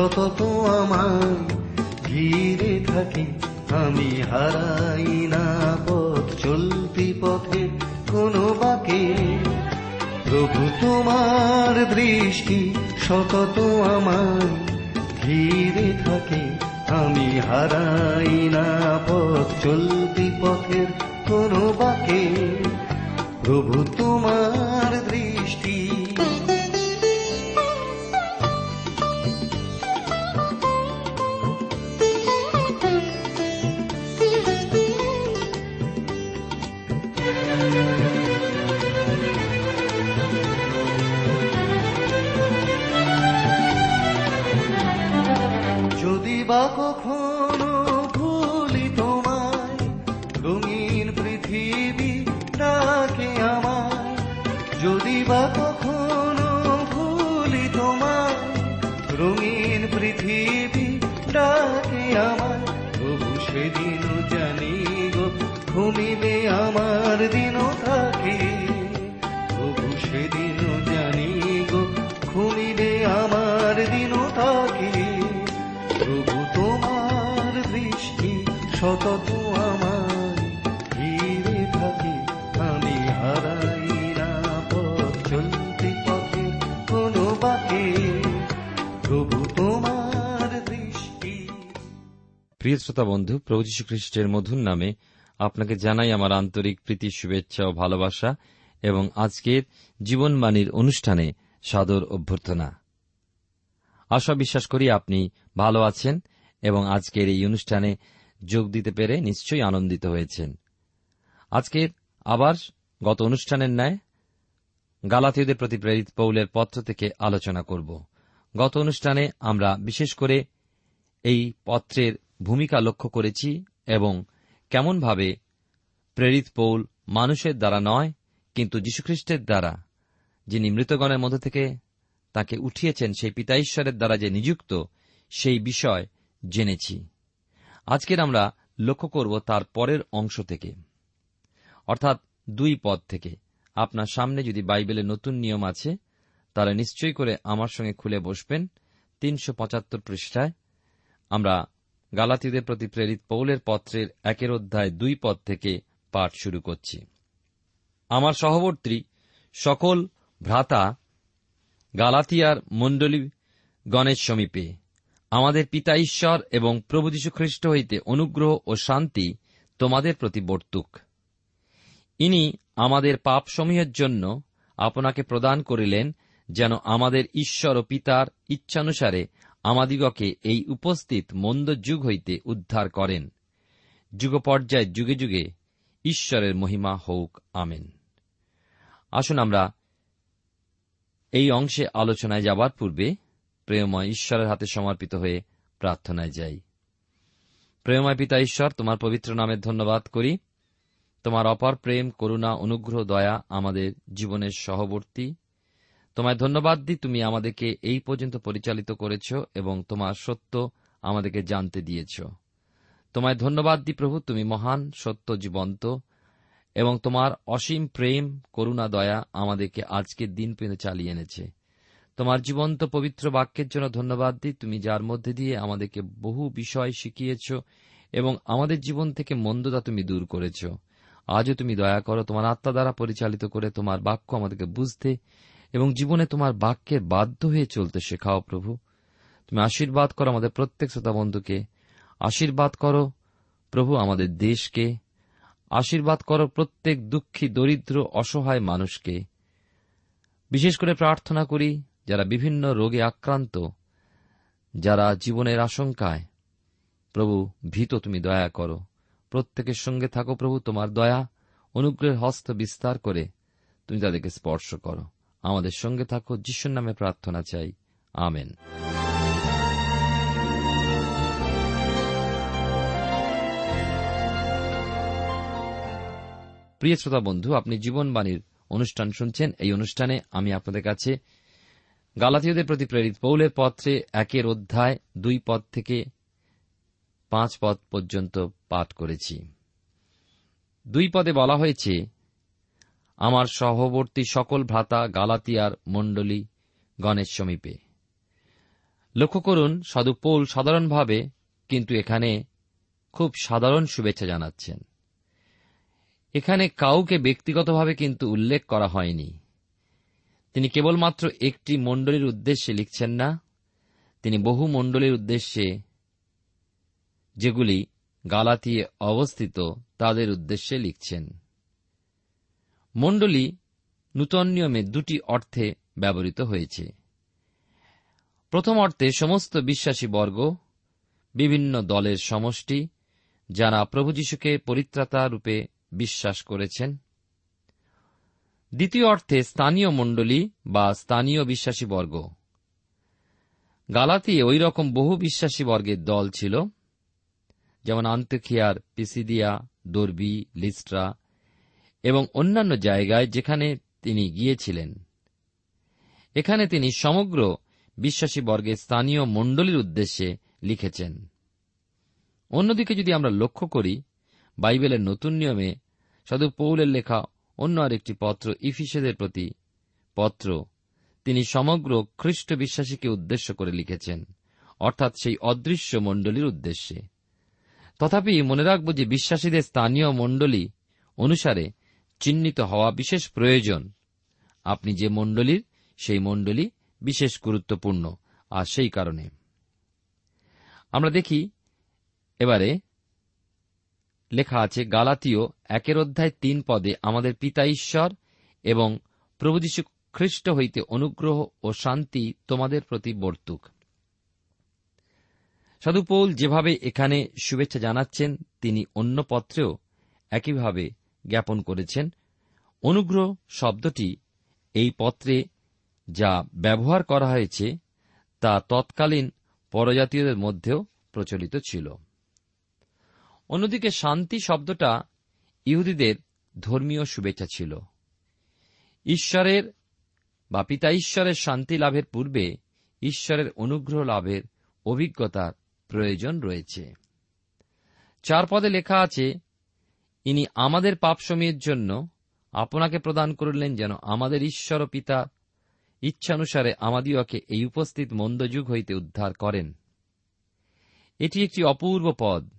সতত আমায় ঘিরে থাকে। আমি হারাই না পথ, চলতি পথে কোনো বাকে। প্রভু, তোমার দৃষ্টি সতত আমায় ঘিরে থাকে। আমি হারাই না পথ, চলতি পথের কোনো বাকে। প্রভু, তোমার প্রিয় শ্রোতা বন্ধু, প্রভু যীশু খ্রিস্টের মধুর নামে আপনাকে জানাই আমার আন্তরিক প্রীতি, শুভেচ্ছা ও ভালোবাসা এবং আজকের জীবনবাণীর অনুষ্ঠানে সাদর অভ্যর্থনা। আশা বিশ্বাস করি আপনি ভালো আছেন এবং আজকের এই অনুষ্ঠানে যোগ দিতে পেরে নিশ্চয়ই আনন্দিত হয়েছেন। আজকের আবার গত অনুষ্ঠানের ন্যায় গালাতীয়দের প্রতি প্রেরিত পৌলের পত্র থেকে আলোচনা করব। গত অনুষ্ঠানে আমরা বিশেষ করে এই পত্রের ভূমিকা লক্ষ্য করেছি এবং কেমনভাবে প্রেরিত পৌল মানুষের দ্বারা নয়, কিন্তু যীশুখ্রিস্টের দ্বারা, যিনি মৃতগণের মধ্য থেকে তাকে উঠিয়েছেন, সেই পিতা ঈশ্বরের দ্বারা যে নিযুক্ত, সেই বিষয় জেনেছি। আজকের আমরা লক্ষ্য করব তার পরের অংশ থেকে। অর্থাৎ দুই পদ থেকে। আপনার সামনে যদি বাইবেলে নতুন নিয়ম আছে, তাহলে নিশ্চয়ই করে আমার সঙ্গে খুলে বসবেন। তিনশো পঁচাত্তর পৃষ্ঠায় আমরা গালাতিদের প্রতি প্রেরিত পৌলের পত্রের একের অধ্যায় দুই পদ থেকে পাঠ শুরু করছি। আমার সহবর্তী সকল ভ্রাতা গালাতিয়ার মণ্ডলী গণের সমীপে, আমাদের পিতা ঈশ্বর এবং প্রভু যীশু খ্রিস্ট হইতে অনুগ্রহ ও শান্তি তোমাদের প্রতি বর্তুক। ইনি আমাদের পাপসমূহের জন্য আপনাকে প্রদান করিলেন যেন আমাদের ঈশ্বর ও পিতার ইচ্ছানুসারে আমাদিগকে এই উপস্থিত মন্দ যুগ হইতে উদ্ধার করেন। যুগপর্যায় যুগে যুগে ঈশ্বরের মহিমা হউক, আমেন। আসুন আমরা এই অংশে আলোচনায় যাবার পূর্বে প্রেমময় ঈশ্বরের হাতে সমর্পিত হয়ে প্রার্থনায় যাই। প্রেমময় পিতা ঈশ্বর, তোমার পবিত্র নামের ধন্যবাদ করি। তোমার অপার প্রেম, করুণা, অনুগ্রহ, দয়া আমাদের জীবনের সহবর্তী। তোমায় ধন্যবাদ দিই, তুমি আমাদেরকে এই পর্যন্ত পরিচালিত করেছ এবং তোমার সত্য আমাদেরকে জানতে দিয়েছ। তোমায় ধন্যবাদ দি প্রভু, তুমি মহান, সত্য, জীবন্ত এবং তোমার অসীম প্রেম, করুণা, দয়া আমাদেরকে আজকের দিন পর্যন্ত চালিয়ে এনেছে। তোমার জীবন্ত, পবিত্র বাক্যের জন্য ধন্যবাদ দিই, তুমি যার মধ্যে দিয়ে আমাদেরকে বহু বিষয় শিখিয়েছ এবং আমাদের জীবন থেকে মন্দতা তুমি দূর করেছ। আজও তুমি দয়া করো, তোমার আত্মা দ্বারা পরিচালিত করে তোমার বাক্য আমাদেরকে বুঝতে এবং জীবনে তোমার বাক্যে বাধ্য হয়ে চলতে শেখাও প্রভু। তুমি আশীর্বাদ করো আমাদের প্রত্যেক শ্রোতা বন্ধুকে। আশীর্বাদ করো প্রভু আমাদের দেশকে। আশীর্বাদ করো প্রত্যেক দুঃখী, দরিদ্র, অসহায় মানুষকে। বিশেষ করে প্রার্থনা করি, যারা বিভিন্ন রোগে আক্রান্ত, যারা জীবনের আশঙ্কায়, প্রভু, ভীত তুমি দয়া করো। প্রত্যেকের সঙ্গে থাকো প্রভু, তোমার দয়া, অনুগ্রহের হস্ত বিস্তার করে তুমি তাদেরকে স্পর্শ করো। আমাদের সঙ্গে থাকো, যিশুর নামে প্রার্থনা চাই। আমেন। প্রিয় শ্রোতা বন্ধু, আপনি জীবনবাণীর অনুষ্ঠান শুনছেন। এই অনুষ্ঠানে আমি আপনাদের কাছে গালাতীয়দের প্রতি প্রেরিত পৌলের পত্রে একের অধ্যায় দুই পদ থেকে পাঁচ পদ পর্যন্ত পাঠ করেছি। দুই পদে বলা হয়েছে আমার সহবর্তী সকল ভ্রাতা গালাতিয়ার মণ্ডলী গণেশ সমীপে। লক্ষ্য করুন সাধু পৌল সাধারণভাবে কিন্তু এখানে খুব সাধারণ শুভেচ্ছা জানাচ্ছেন। এখানে কাউকে ব্যক্তিগতভাবে কিন্তু উল্লেখ করা হয়নি। তিনি কেবলমাত্র একটি মণ্ডলীর উদ্দেশ্যে লিখছেন না, তিনি বহু মণ্ডলীর উদ্দেশ্যে যেগুলি গালাতিয়ে অবস্থিত তাদের উদ্দেশ্যে লিখছেন। মণ্ডলী নূতন নিয়মে দুটি অর্থে ব্যবহৃত হয়েছে। প্রথম অর্থে সমস্ত বিশ্বাসী বর্গ, বিভিন্ন দলের সমষ্টি, যারা প্রভু যীশুকে পরিত্রাতা রূপে বিশ্বাস করেছেন। দ্বিতীয় অর্থে স্থানীয় মণ্ডলী বা স্থানীয় বিশ্বাসী বর্গ। গালাতিয়ে ওই রকম বহু বিশ্বাসী বর্গের দল ছিল, যেমন আন্তখিয়ার, পিসিদিয়া, দর্বি, লিস্ট্রা এবং অন্যান্য জায়গায় যেখানে তিনি গিয়েছিলেন। এখানে তিনি সমগ্র বিশ্বাসী বর্গের স্থানীয় মণ্ডলীর উদ্দেশ্যে লিখেছেন, অন্যদিকে যদি আমরা লক্ষ্য করি, বাইবেলের নতুন নিয়মে সাধু পৌলের লেখা অন্য আরেকটি পত্র ইফিসেদের প্রতি পত্র তিনি সমগ্র খ্রিস্ট বিশ্বাসীকে উদ্দেশ্য করে লিখেছেন, অর্থাৎ সেই অদৃশ্য মণ্ডলীর উদ্দেশ্যে। তথাপি মনে রাখব যে বিশ্বাসীদের স্থানীয় মণ্ডলী অনুসারে চিহ্নিত হওয়া বিশেষ প্রয়োজন। আপনি যে মণ্ডলীর, সেই মণ্ডলী বিশেষ গুরুত্বপূর্ণ, আর সেই কারণে। আমরা দেখি, এবারে লেখা আছে, গালাতীয় একের অধ্যায় তিন পদে আমাদের পিতা ঈশ্বর এবং প্রভু যীশু খ্রিস্ট হইতে অনুগ্রহ ও শান্তি তোমাদের প্রতি বর্তুক। সাধু পৌল যেভাবে এখানে শুভেচ্ছা জানাচ্ছেন, তিনি অন্য পত্রেও একইভাবে জ্ঞাপন করেছেন। অনুগ্রহ শব্দটি এই পত্রে যা ব্যবহার করা হয়েছে তা তৎকালীন পরজাতীয়দের মধ্যেও প্রচলিত ছিল। অন্যদিকে শান্তি শব্দটা ইহুদিদের ধর্মীয় শুভেচ্ছা ছিল। ঈশ্বরের বা পিতা ঈশ্বরের শান্তি লাভের পূর্বে ঈশ্বরের অনুগ্রহ লাভের অভিজ্ঞতার প্রয়োজন রয়েছে। চার পদে লেখা আছে ইনি আমাদের পাপ পাপসমীর জন্য আপনাকে প্রদান করলেন যেন আমাদের ঈশ্বর ও পিতা ইচ্ছানুসারে আমাদিওকে এই উপস্থিত মন্দযুগ হইতে উদ্ধার করেন। এটি একটি অপূর্ব পদ।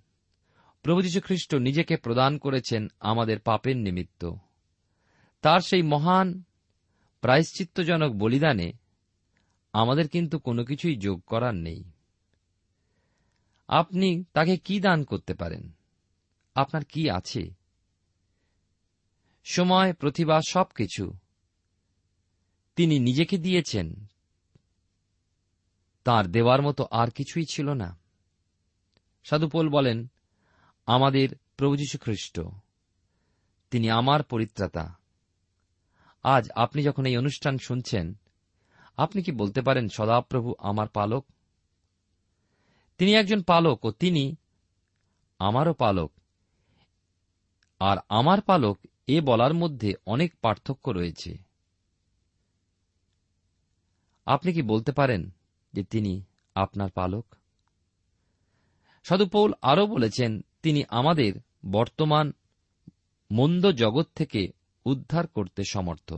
প্রভু খ্রিস্ট নিজেকে প্রদান করেছেন আমাদের পাপের নিমিত্ত। তার সেই মহান, প্রায়শ্চিত্তজনক বলিদানে আমাদের কিন্তু কোনো কিছুই যোগ করার নেই। আপনি তাকে কি দান করতে পারেন? আপনার কি আছে? সময়, প্রতিভা, সবকিছু। তিনি নিজেকে দিয়েছেন। তার দেওয়ার মতো আর কিছুই ছিল না। সাধুপোল বলেন, আমাদের প্রভু যীশু খ্রিস্ট। তিনি আমার পরিত্রাতা। আজ আপনি যখন এই অনুষ্ঠান শুনছেন, আপনি কি বলতে পারেন সদাপ্রভু আমার পালক? তিনি একজন পালক ও তিনি আমারও পালক। আর আমার পালক এ বলার মধ্যে অনেক পার্থক্য রয়েছে। আপনি কি বলতে পারেন যে তিনি আপনার পালক? সাধু পৌল আরও বলেছেন, তিনি আমাদের বর্তমান মন্দ জগৎ থেকে উদ্ধার করতে সমর্থ।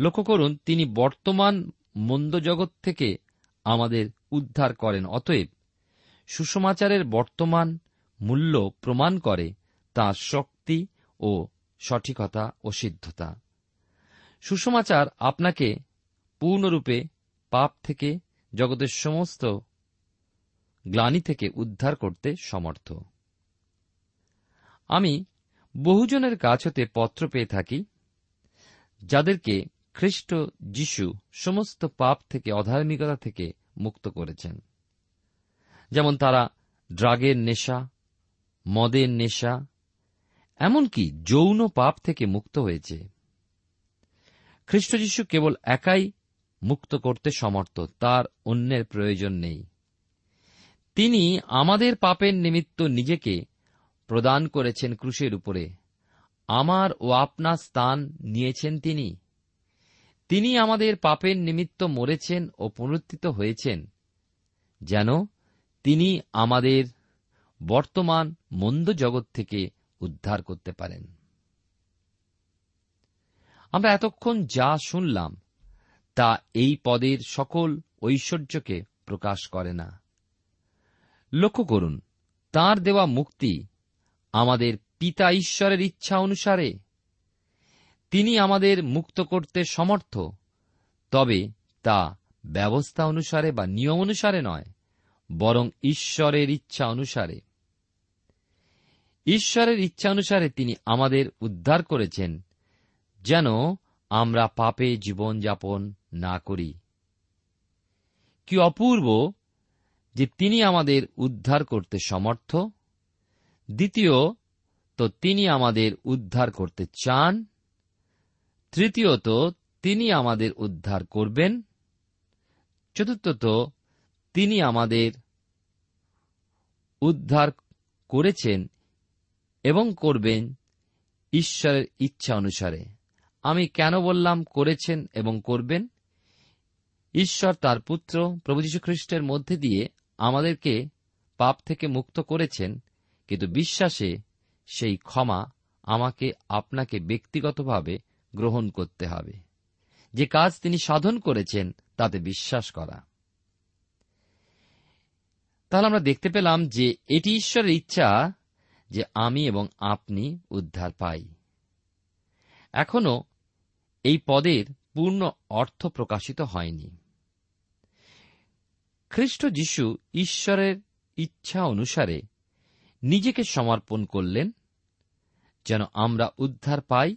লক্ষ্য করুন, তিনি বর্তমান মন্দ জগৎ থেকে আমাদের উদ্ধার করেন, অতএব সুসমাচারের বর্তমান মূল্য প্রমাণ করে তার শক্তি ও সঠিকতা ও সিদ্ধতা। সুসমাচার আপনাকে পূর্ণরূপে পাপ থেকে, জগতের সমস্ত গ্লানি থেকে উদ্ধার করতে সমর্থ। আমি বহুজনের কাছ হতে পত্র পেয়ে থাকি, যাদেরকে খ্রিস্ট যিশু সমস্ত পাপ থেকে, অধার্মিকতা থেকে মুক্ত করেছেন। যেমন তারা ড্রাগের নেশা, মদের নেশা এমনকি যৌন পাপ থেকে মুক্ত হয়েছে। খ্রিস্ট যিশু কেবল একাই মুক্ত করতে সমর্থ, তার অন্যের প্রয়োজন নেই। তিনি আমাদের পাপের নিমিত্ত নিজেকে প্রদান করেছেন ক্রুশের উপরে। আমার ও আপনার স্থান নিয়েছেন তিনি। তিনি আমাদের পাপের নিমিত্ত মরেছেন ও পুনরুত্থিত হয়েছেন, যেন তিনি আমাদের বর্তমান মন্দ জগৎ থেকে উদ্ধার করতে পারেন। আমরা এতক্ষণ যা শুনলাম, তা এই পদের সকল ঐশ্বর্যকে প্রকাশ করে না। লক্ষ্য করুন, তার দেওয়া মুক্তি আমাদের পিতা ঈশ্বরের ইচ্ছা অনুসারে। তিনি আমাদের মুক্ত করতে সমর্থ, তবে তা ব্যবস্থা অনুসারে বা নিয়ম অনুসারে নয়, বরং ঈশ্বরের ইচ্ছা অনুসারে। ঈশ্বরের ইচ্ছানুসারে তিনি আমাদের উদ্ধার করেছেন, যেন আমরা পাপে জীবনযাপন না করি। কি অপূর্ব যে তিনি আমাদের উদ্ধার করতে সমর্থ। দ্বিতীয়, তো তিনি আমাদের উদ্ধার করতে চান। তৃতীয়ত, তিনি আমাদের উদ্ধার করবেন। চতুর্থত, তিনি আমাদের উদ্ধার করেছেন এবং করবেন ঈশ্বরের ইচ্ছা অনুসারে। আমি কেন বললাম করেছেন এবং করবেন? ঈশ্বর তার পুত্র প্রভু খ্রিস্টের মধ্যে দিয়ে আমাদেরকে পাপ থেকে মুক্ত করেছেন, কিন্তু বিশ্বাসে সেই ক্ষমা আমাকে আপনাকে ব্যক্তিগতভাবে গ্রহণ করতে হবে। যে কাজ তিনি সাধন করেছেন, তাতে বিশ্বাস করা। তাহলে আমরা দেখতে পেলাম যে এটি ঈশ্বরের ইচ্ছা যে আমি এবং আপনি উদ্ধার পাই। এখনও এই পদের পূর্ণ অর্থ প্রকাশিত হয়নি। খ্রিস্ট যিশু ঈশ্বরের ইচ্ছা অনুসারে নিজেকে সমর্পণ করলেন, যেন আমরা উদ্ধার পাই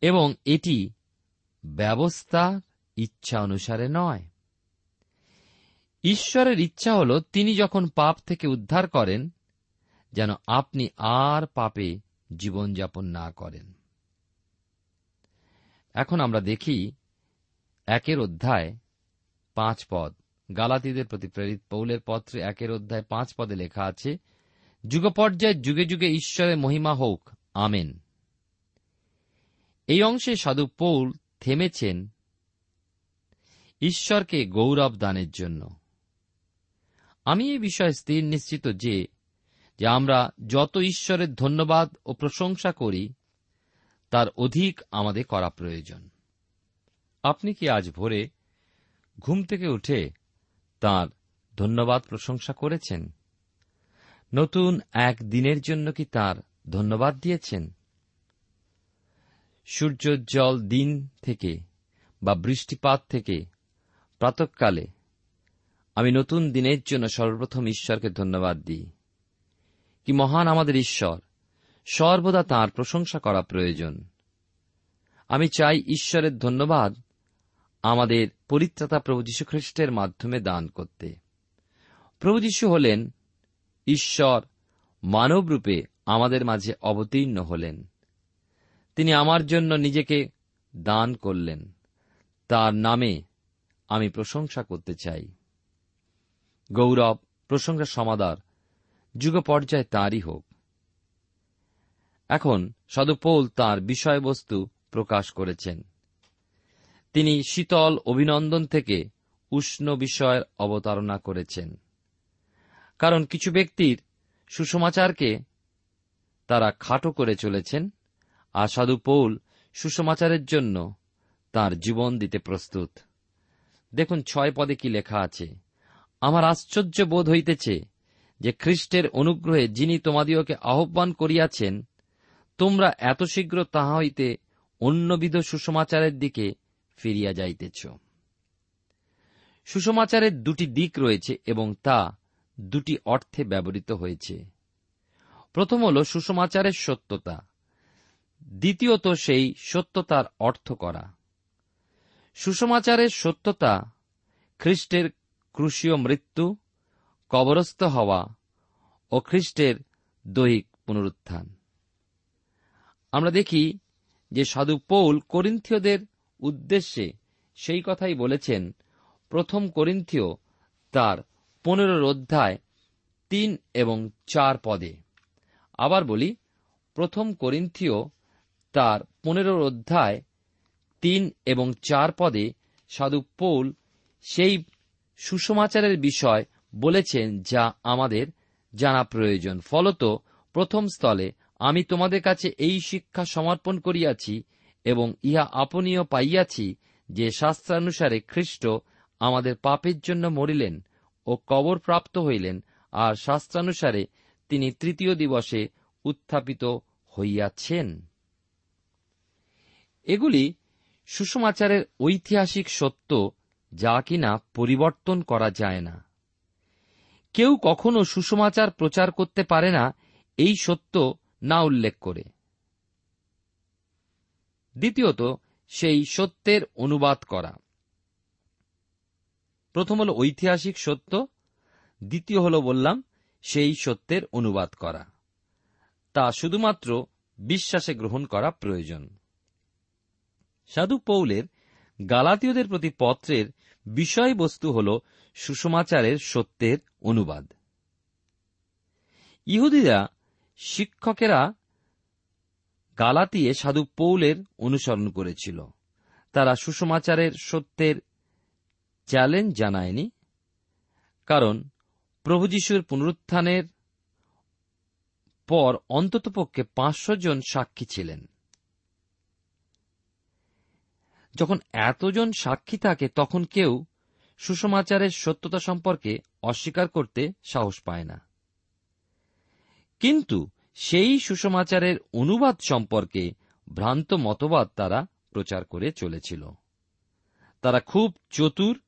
এবং এটি ব্যবস্থা ইচ্ছা অনুসারে নয়। ঈশ্বরের ইচ্ছা হল তিনি যখন পাপ থেকে উদ্ধার করেন যেন আপনি আর পাপে জীবনযাপন না করেন। এখন আমরা দেখি একের অধ্যায় পাঁচ পদ। গালাতিদের প্রতি প্রেরিত পৌলের পত্রে একের অধ্যায় পাঁচ পদে লেখা আছে, যুগপর্যায়ে যুগে যুগে ঈশ্বরের মহিমা হোক। আমেন। এই অংশে সাধু পৌল থেমেছেন ঈশ্বরকে গৌরব দানের জন্য। আমি এই বিষয়ে স্থির নিশ্চিত যে যে আমরা যত ঈশ্বরের ধন্যবাদ ও প্রশংসা করি, তার অধিক আমাদের করা প্রয়োজন। আপনি কি আজ ভোরে ঘুম থেকে উঠে তার ধন্যবাদ প্রশংসা করেছেন? নতুন এক দিনের জন্য কি তার ধন্যবাদ দিয়েছেন? সূর্যোজ্জ্বল দিন থেকে বা বৃষ্টিপাত থেকে প্রাতকালে আমি নতুন দিনের জন্য সর্বপ্রথম ঈশ্বরকে ধন্যবাদ দিই। কি মহান আমাদের ঈশ্বর। সর্বদা তাঁর প্রশংসা করা প্রয়োজন। আমি চাই ঈশ্বরের ধন্যবাদ আমাদের পরিত্রাতা প্রভু যীশুখ্রিস্টের মাধ্যমে দান করতে। প্রভু যীশু হলেন ঈশ্বর মানবরূপে আমাদের মাঝে অবতীর্ণ হলেন। তিনি আমার জন্য নিজেকে দান করলেন। তার নামে আমি প্রশংসা করতে চাই। গৌরব, প্রশংসা সমাদার। যুগ পর্যায়ে তাঁরই হোক। এখন সদপৌল তার বিষয়বস্তু প্রকাশ করেছেন। তিনি শীতল অভিনন্দন থেকে উষ্ণ বিষয়ের অবতারণা করেছেন। কারণ কিছু ব্যক্তির সুসমাচারকে তারা খাটো করে চলেছেন আর সাধু পৌল সুসমাচারের জন্য তার জীবন দিতে প্রস্তুত। দেখুন ছয় পদে কি লেখা আছে, আমার আশ্চর্য বোধ হইতেছে যে খ্রিস্টের অনুগ্রহে যিনি তোমাদিওকে আহ্বান করিয়াছেন, তোমরা এত শীঘ্র তাহা হইতে অন্যবিধ সুসমাচারের দিকে ফিরিয়া যাইতেছ। সুসমাচারের দুটি দিক রয়েছে এবং তা দুটি অর্থে ব্যবহৃত হয়েছে। প্রথম হল সুসমাচারের সত্যতা, দ্বিতীয়ত সেই সত্যতার অর্থ করা। সুসমাচারের সত্যতা, খ্রিস্টের ক্রুশীয় মৃত্যু কবরস্থ হওয়া ও খ্রিস্টের দৈহিক পুনরুত্থান। আমরা দেখি যে সাধু পৌল করিন্থীয়দের উদ্দেশ্যে সেই কথাই বলেছেন, প্রথম করিন্থীয় তার পনেরোর অধ্যায় তিন এবং চার পদে। আবার বলি, প্রথম করিন্থীয় তার পনেরোর অধ্যায় তিন এবং চার পদে সাধু পৌল সেই সুসমাচারের বিষয় বলেছেন যা আমাদের জানা প্রয়োজন। ফলত প্রথম স্থলে আমি তোমাদের কাছে এই শিক্ষা সমর্পণ করিয়াছি এবং ইহা আপনিও পাইয়াছি যে শাস্ত্রানুসারে খ্রিস্ট আমাদের পাপের জন্য মরিলেন ও কবর প্রাপ্ত হইলেন আর শাস্ত্রানুসারে তিনি তৃতীয় দিবসে উত্থাপিত হইয়াছেন। এগুলি সুষমাচারের ঐতিহাসিক সত্য যা কিনা পরিবর্তন করা যায় না। কেউ কখনো সুষমাচার প্রচার করতে পারে না, এই সত্য না উল্লেখ করে। দ্বিতীয়ত, সেই সত্যের অনুবাদ করা। প্রথম হল ঐতিহাসিক সত্য, দ্বিতীয় হল বললাম, সেই সত্যের অনুবাদ করা। তা শুধুমাত্র বিশ্বাসে গ্রহণ করা প্রয়োজন। সাধু পৌলের গালাতীয়দের প্রতি পত্রের বিষয়বস্তু হল সুষমাচারের সত্যের অনুবাদ। ইহুদিরা শিক্ষকেরা গালাতিয়ে সাধু পৌলের অনুসরণ করেছিল। তারা সুষমাচারের সত্যের চ্যালেঞ্জ জানায়নি, কারণ প্রভু যিশুর পুনরুত্থানের পর অন্ততপক্ষে পাঁচশো জন সাক্ষী ছিলেন। যখন এতজন সাক্ষী থাকে, তখন কেউ সুষমাচারের সত্যতা সম্পর্কে অস্বীকার করতে সাহস পায় না। কিন্তু সেই সুষমাচারের অনুবাদ সম্পর্কে ভ্রান্ত মতবাদ তারা প্রচার করে চলেছিল। তারা খুব চতুর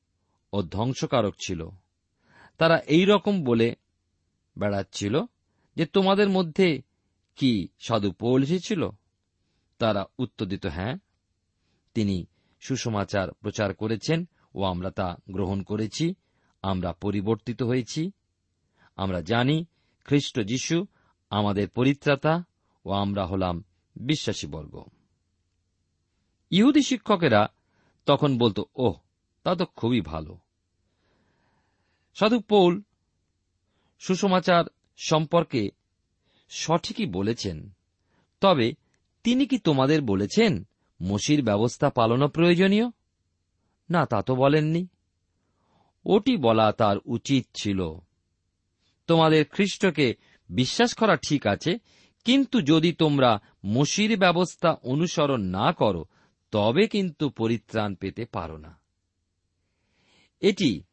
ও ধ্বংসকারক ছিল। তারা এই রকম বলে বেড়াচ্ছিল যে, তোমাদের মধ্যে কি সাধু পৌল এসেছিল? তারা উত্তর দিত হ্যাঁ তিনি সুসমাচার প্রচার করেছেন ও আমরা তা গ্রহণ করেছি, আমরা পরিবর্তিত হয়েছি। আমরা জানি খ্রিস্ট যিশু আমাদের পরিত্রাতা ও আমরা হলাম বিশ্বাসী বর্গ। ইহুদি শিক্ষকেরা তখন বলতো, ওহ, তা তো খুবই ভালো। সাধু পৌল সুসমাচার সম্পর্কে সঠিকই বলেছেন, তবে তিনি কি তোমাদের বলেছেন, মসির ব্যবস্থা পালনও প্রয়োজনীয়? না, তা তো বলেননি। ওটি বলা তার উচিত ছিল। তোমাদের খ্রিস্টকে বিশ্বাস করা ঠিক আছে, কিন্তু যদি তোমরা মসির ব্যবস্থা অনুসরণ না করো, তবে কিন্তু পরিত্রাণ পেতে পারো না। এটি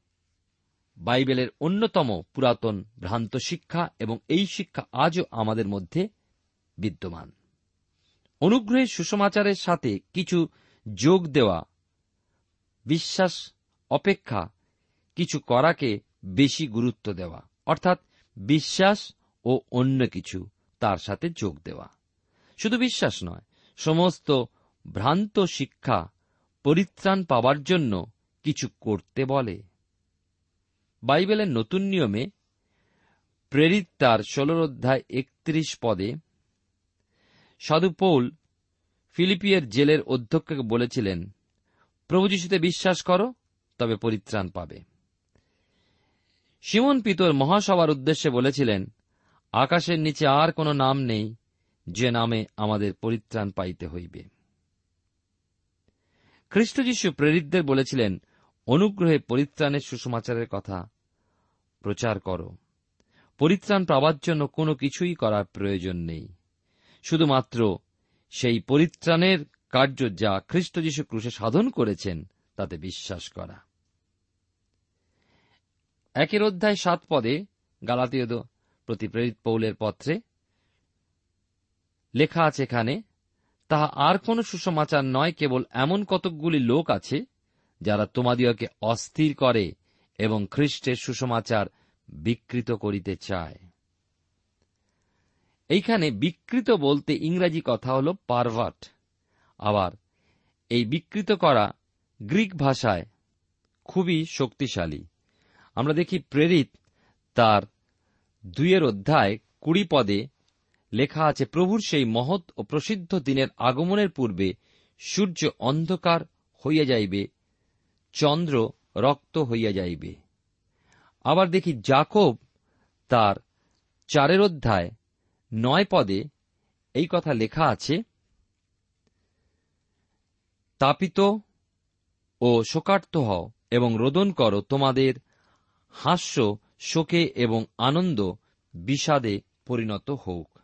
বাইবেলের অন্যতম পুরাতন ভ্রান্ত শিক্ষা, এবং এই শিক্ষা আজও আমাদের মধ্যে বিদ্যমান। অনুগ্রহের সুসমাচারের সাথে কিছু যোগ দেওয়া বিশ্বাস, অপেক্ষা কিছু করাকে বেশি গুরুত্ব দেওয়া, অর্থাৎ বিশ্বাস ও অন্য কিছু তার সাথে যোগ দেওয়া। শুধু বিশ্বাস নয়, সমস্ত ভ্রান্ত শিক্ষা পরিত্রাণ পাওয়ার জন্য কিছু করতে বলে। বাইবেলের নতুন নিয়মে প্রেরিত তার ষোলর অধ্যায় একত্রিশ পদে সাধু পৌল ফিলিপিয়ের জেলের অধ্যক্ষকে বলেছিলেন প্রভু যিশুতে বিশ্বাস করো, তবে পরিত্রাণ পাবে। সিমন পিতর মহাসভার উদ্দেশ্যে বলেছিলেন, আকাশের নিচে আর কোনো নাম নেই যে নামে আমাদের পরিত্রাণ পাইতে হইবে। খ্রিস্ট প্রেরিতদের বলেছিলেন, অনুগ্রহে পরিত্রাণের সুসমাচারের কথা প্রচার করো। পরিত্রাণ পাওয়ার জন্য কোনো কিছুই করার প্রয়োজন নেই। শুধুমাত্র সেই পরিত্রাণের কার্য যা খ্রিস্ট যীশু ক্রুশে সাধন করেছেন, তাতে বিশ্বাস করা। একের অধ্যায় সাত পদে গালাতীয় প্রতি প্রেরিত পৌলের পত্রে লেখা আছে এখানে, তাহা আর কোন সুসমাচার নয়, কেবল এমন কতকগুলি লোক আছে, যারা তোমাদিওকে অস্থির করে এবং খ্রিস্টের সুসমাচার বিকৃত করিতে চায়। এইখানে বিকৃত বলতে ইংরাজি কথা হল পারভার্ট। আবার, এই বিকৃত করা গ্রিক ভাষায় খুবই শক্তিশালী। আমরা দেখি প্রেরিত তার দুইয়ের অধ্যায় কুড়ি পদে লেখা আছে, প্রভুর সেই মহৎ ও প্রসিদ্ধ দিনের আগমনের পূর্বে সূর্য অন্ধকার হইয়া যাইবে, চন্দ্র রক্ত হইয়া যাইবে। আবার দেখি জাকব তার চারের অধ্যায় নয় পদে এই কথা লেখা আছে তাপিত ও শোকার্ত হও এবং রোদন করো তোমাদের হাস্য, শোকে এবং আনন্দ বিষাদে পরিণত হোক।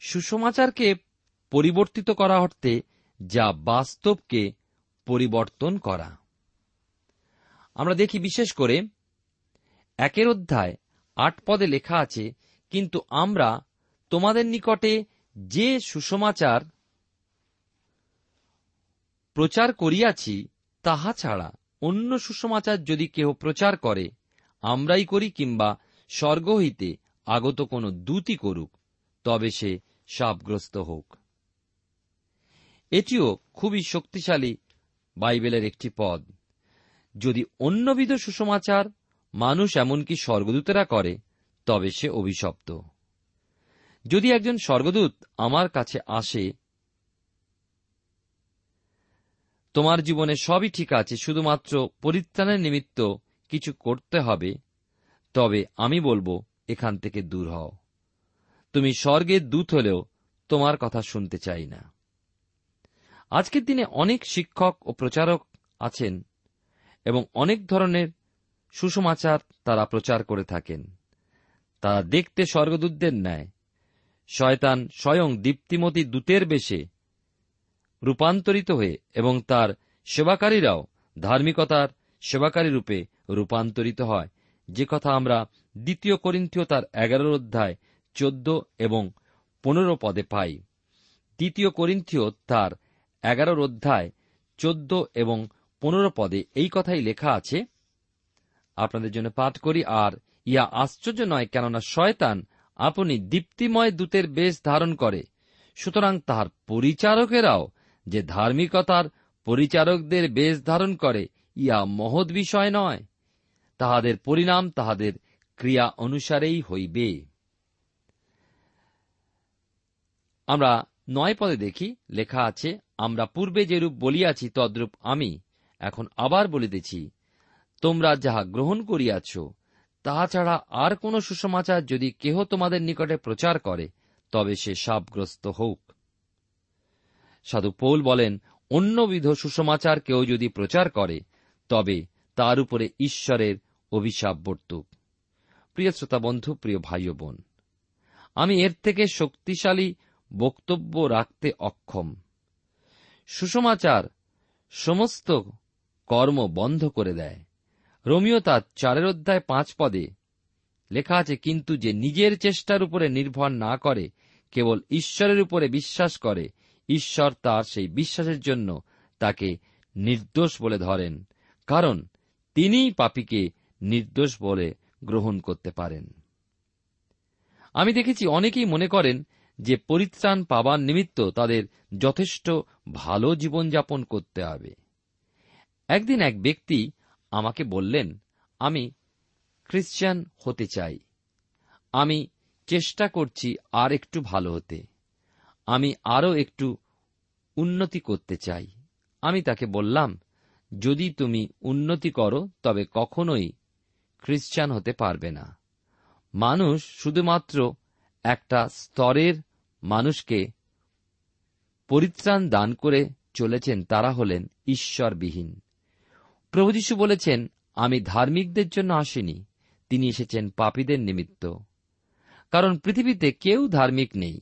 সুসমাচারকে পরিবর্তিত করা অর্থে যা বাস্তবকে পরিবর্তন করা। আমরা দেখি বিশেষ করে একের অধ্যায় আট পদে লেখা আছে, কিন্তু আমরা তোমাদের নিকটে যে সুসমাচার প্রচার করিয়াছি, তাহা ছাড়া অন্য সুসমাচার যদি কেহ প্রচার করে, আমরাই করি কিংবা স্বর্গ হইতে আগত কোন দূতি করুক, তবে সে সাপগ্রস্ত হোক। এটিও খুবই শক্তিশালী বাইবেলের একটি পদ। যদি অন্যবিধ সুসমাচার মানুষ এমনকি স্বর্গদূতেরা করে, তবে সে অভিশপ্ত। যদি একজন স্বর্গদূত আমার কাছে আসে তোমার জীবনে সবই ঠিক আছে, শুধুমাত্র পরিত্রাণের নিমিত্ত কিছু করতে হবে। তবে আমি বলব, এখান থেকে দূর হও। তুমি স্বর্গের দূত হলেও তোমার কথা শুনতে চাই না। আজকের দিনে অনেক শিক্ষক ও প্রচারক আছেন এবং অনেক ধরনের সুসমাচার তারা প্রচার করে থাকেন। তারা দেখতে স্বর্গদূতদের ন্যায়। শয়তান স্বয়ং দীপ্তিমতী দূতের বেশে রূপান্তরিত হয়ে এবং তার সেবাকারীরাও ধার্মিকতার সেবাকারী রূপে রূপান্তরিত হয়। যে কথা আমরা দ্বিতীয় করিন্থীয় তার এগারো অধ্যায় চোদ্দ এবং পনেরো পদে পাই। দ্বিতীয় করিন্থীয় তার এগারোর অধ্যায় চোদ্দ এবং পনেরো পদে এই কথাই লেখা আছে, আপনাদের জন্য পাঠ করি আর ইয়া আশ্চর্য নয় কেননা শয়তান আপনি দীপ্তিময় দূতের বেশ ধারণ করে। সুতরাং তাহার পরিচারকেরাও যে ধার্মিকতার পরিচারকদের বেশ ধারণ করে ইয়া মহৎ বিষয় নয়। তাহাদের পরিণাম তাহাদের ক্রিয়া অনুসারেই হইবে। আমরা নয় পদে দেখি, লেখা আছে, আমরা পূর্বে যেরূপ বলিয়াছি, তদ্রূপ আমি। এখন আবার বলিতেছি, তোমরা যাহা গ্রহণ করিয়াছ, তাহা ছাড়া আর কোন সুসমাচার যদি কেহ তোমাদের নিকটে প্রচার করে, তবে সে সাপগ্রস্ত হোক। সাধু পৌল বলেন, অন্যবিধ সুসমাচার কেউ যদি প্রচার করে, তবে তার উপরে ঈশ্বরের অভিশাপ বর্তুক। প্রিয় শ্রোতা বন্ধু, প্রিয় ভাই বোন, আমি এর থেকে শক্তিশালী বক্তব্য রাখতে অক্ষম। সুসমাচার সমস্ত কর্ম বন্ধ করে দেয়। রোমিও তার চারের অধ্যায় পাঁচ পদে লেখা আছে, কিন্তু যে নিজের চেষ্টার উপরে নির্ভর না করে, কেবল ঈশ্বরের উপরে বিশ্বাস করে ঈশ্বর তার সেই বিশ্বাসের জন্য তাকে নির্দোষ বলে ধরেন, কারণ তিনিই পাপীকে নির্দোষ বলে গ্রহণ করতে পারেন। আমি দেখেছি অনেকেই মনে করেন যে পরিত্রাণ পাবার নিমিত্ত তাদের যথেষ্ট ভালো জীবনযাপন করতে হবে। একদিন এক ব্যক্তি আমাকে বললেন, আমি খ্রিস্টান হতে চাই। আমি চেষ্টা করছি আর একটু ভালো হতে। আমি আরও একটু উন্নতি করতে চাই। আমি তাকে বললাম, যদি তুমি উন্নতি করো, তবে কখনোই খ্রিস্টান হতে পারবে না। মানুষ শুধুমাত্র একটা স্তরের মানুষকে পরিত্রাণ দান করে চলেছেন, তারা হলেন ঈশ্বরবিহীন। প্রভু যীশু বলেছেন, আমি ধার্মিকদের জন্য আসিনি, তিনি এসেছেন পাপীদের নিমিত্ত। কারণ পৃথিবীতে কেউ ধার্মিক নেই।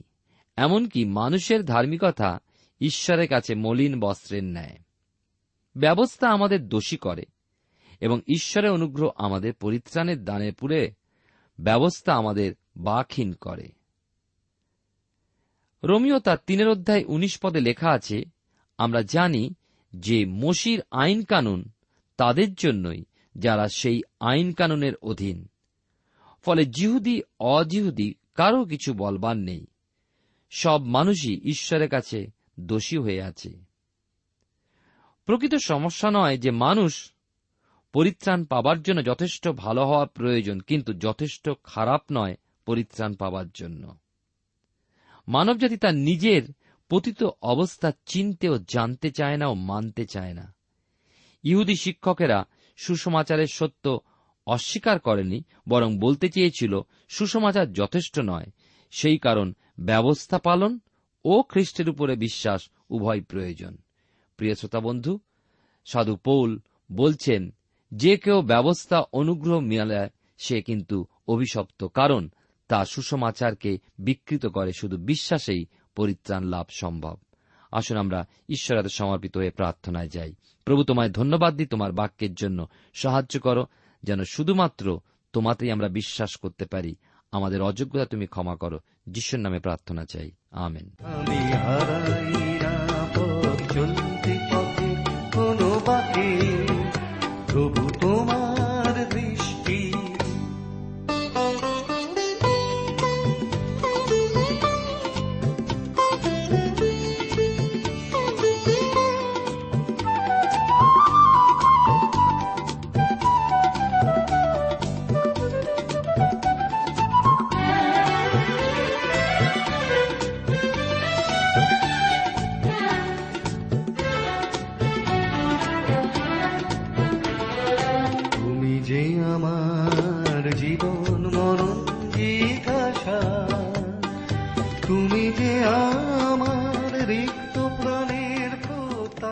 এমনকি মানুষের ধার্মিকতা ঈশ্বরের কাছে মলিন বস্ত্রের ন্যায়। ব্যবস্থা আমাদের দোষী করে এবং ঈশ্বরের অনুগ্রহ আমাদের পরিত্রাণের দানে পুরে ব্যবস্থা আমাদের বাকহীন করে। রোমিও তার তিনের অধ্যায় উনিশ পদে লেখা আছে, আমরা জানি যে মসির আইন কানুন তাদের জন্যই যারা সেই আইন কানুনের অধীন। ফলে জিহুদি, অজিহুদি কারও কিছু বলবার নেই। সব মানুষই ঈশ্বরের কাছে দোষী হয়ে আছে। প্রকৃত সমস্যা নয় যে মানুষ পরিত্রাণ পাবার জন্য যথেষ্ট ভালো হওয়া প্রয়োজন, কিন্তু যথেষ্ট খারাপ নয় পরিত্রাণ পাবার জন্য। মানবজাতি তার নিজের পতিত অবস্থা চিনতে ও জানতে চায় না ও মানতে চায় না। ইহুদি শিক্ষকেরা সুসমাচারের সত্য অস্বীকার করেনি, বরং বলতে চেয়েছিল, সুসমাচার যথেষ্ট নয়, সেই কারণ ব্যবস্থা পালন ও খ্রিস্টের উপরে বিশ্বাস উভয় প্রয়োজন। প্রিয় শ্রোতা বন্ধু, সাধু পৌল বলছেন, যে কেউ ব্যবস্থা অনুগ্রহ মেলায় সে কিন্তু অভিশপ্ত, কারণ তা সুষমাচারকে বিকৃত করে, শুধু বিশ্বাসেই পরিত্রাণ লাভ সম্ভব। আসুন আমরা ঈশ্বরের সমর্পিত হয়ে প্রার্থনায় যাই। প্রভু, তোমায় ধন্যবাদ দিই, তোমার বাক্যের জন্য সাহায্য করো, যেন শুধুমাত্র তোমাতেই আমরা বিশ্বাস করতে পারি। আমাদের অযোগ্যতা তুমি ক্ষমা করো যিশুর নামে প্রার্থনা চাই। আমেন। আমি হারাই না